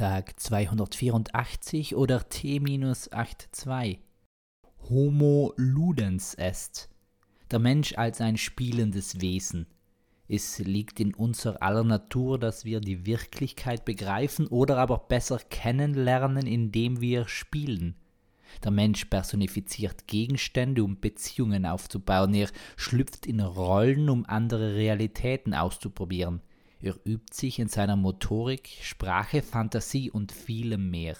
Tag 284 oder T-82. Homo ludens est. Der Mensch als ein spielendes Wesen. Es liegt in unser aller Natur, dass wir die Wirklichkeit begreifen oder aber besser kennenlernen, indem wir spielen. Der Mensch personifiziert Gegenstände, um Beziehungen aufzubauen. Er schlüpft in Rollen, um andere Realitäten auszuprobieren. Er übt sich in seiner Motorik, Sprache, Fantasie und vielem mehr.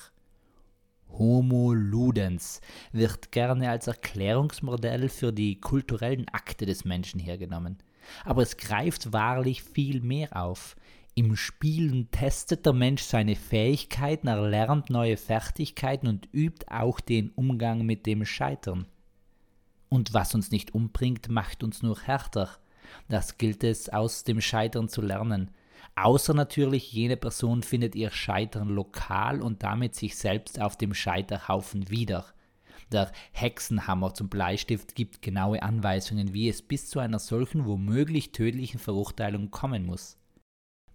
Homo ludens wird gerne als Erklärungsmodell für die kulturellen Akte des Menschen hergenommen. Aber es greift wahrlich viel mehr auf. Im Spielen testet der Mensch seine Fähigkeiten, erlernt neue Fertigkeiten und übt auch den Umgang mit dem Scheitern. Und was uns nicht umbringt, macht uns nur härter. Das gilt es aus dem Scheitern zu lernen. Außer natürlich jene Person findet ihr Scheitern lokal und damit sich selbst auf dem Scheiterhaufen wieder. Der Hexenhammer zum Bleistift gibt genaue Anweisungen, wie es bis zu einer solchen womöglich tödlichen Verurteilung kommen muss.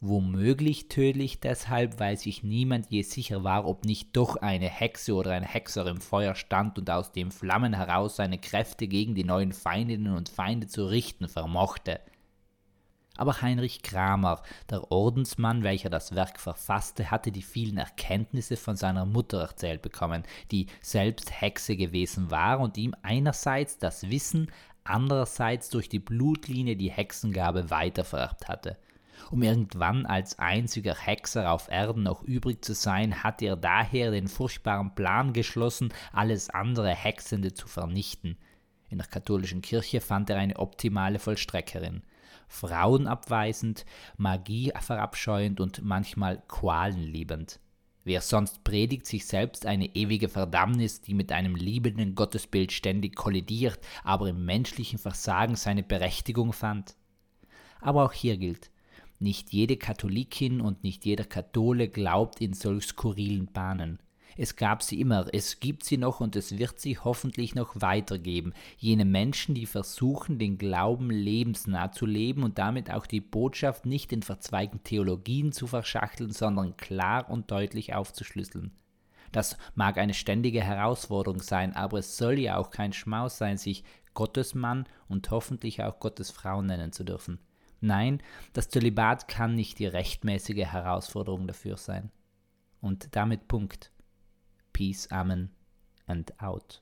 Womöglich tödlich deshalb, weil sich niemand je sicher war, ob nicht doch eine Hexe oder ein Hexer im Feuer stand und aus den Flammen heraus seine Kräfte gegen die neuen Feindinnen und Feinde zu richten vermochte. Aber Heinrich Kramer, der Ordensmann, welcher das Werk verfasste, hatte die vielen Erkenntnisse von seiner Mutter erzählt bekommen, die selbst Hexe gewesen war und ihm einerseits das Wissen, andererseits durch die Blutlinie die Hexengabe weitervererbt hatte. Um irgendwann als einziger Hexer auf Erden noch übrig zu sein, hatte er daher den furchtbaren Plan geschlossen, alles andere Hexende zu vernichten. In der katholischen Kirche fand er eine optimale Vollstreckerin. Frauenabweisend, Magie verabscheuend und manchmal qualenliebend. Wer sonst predigt sich selbst eine ewige Verdammnis, die mit einem liebenden Gottesbild ständig kollidiert, aber im menschlichen Versagen seine Berechtigung fand? Aber auch hier gilt, nicht jede Katholikin und nicht jeder Kathole glaubt in solch skurrilen Bahnen. Es gab sie immer, es gibt sie noch und es wird sie hoffentlich noch weitergeben. Jene Menschen, die versuchen, den Glauben lebensnah zu leben und damit auch die Botschaft nicht in verzweigten Theologien zu verschachteln, sondern klar und deutlich aufzuschlüsseln. Das mag eine ständige Herausforderung sein, aber es soll ja auch kein Schmaus sein, sich Gottesmann und hoffentlich auch Gottesfrau nennen zu dürfen. Nein, das Zölibat kann nicht die rechtmäßige Herausforderung dafür sein. Und damit Punkt. Peace, Amen and out.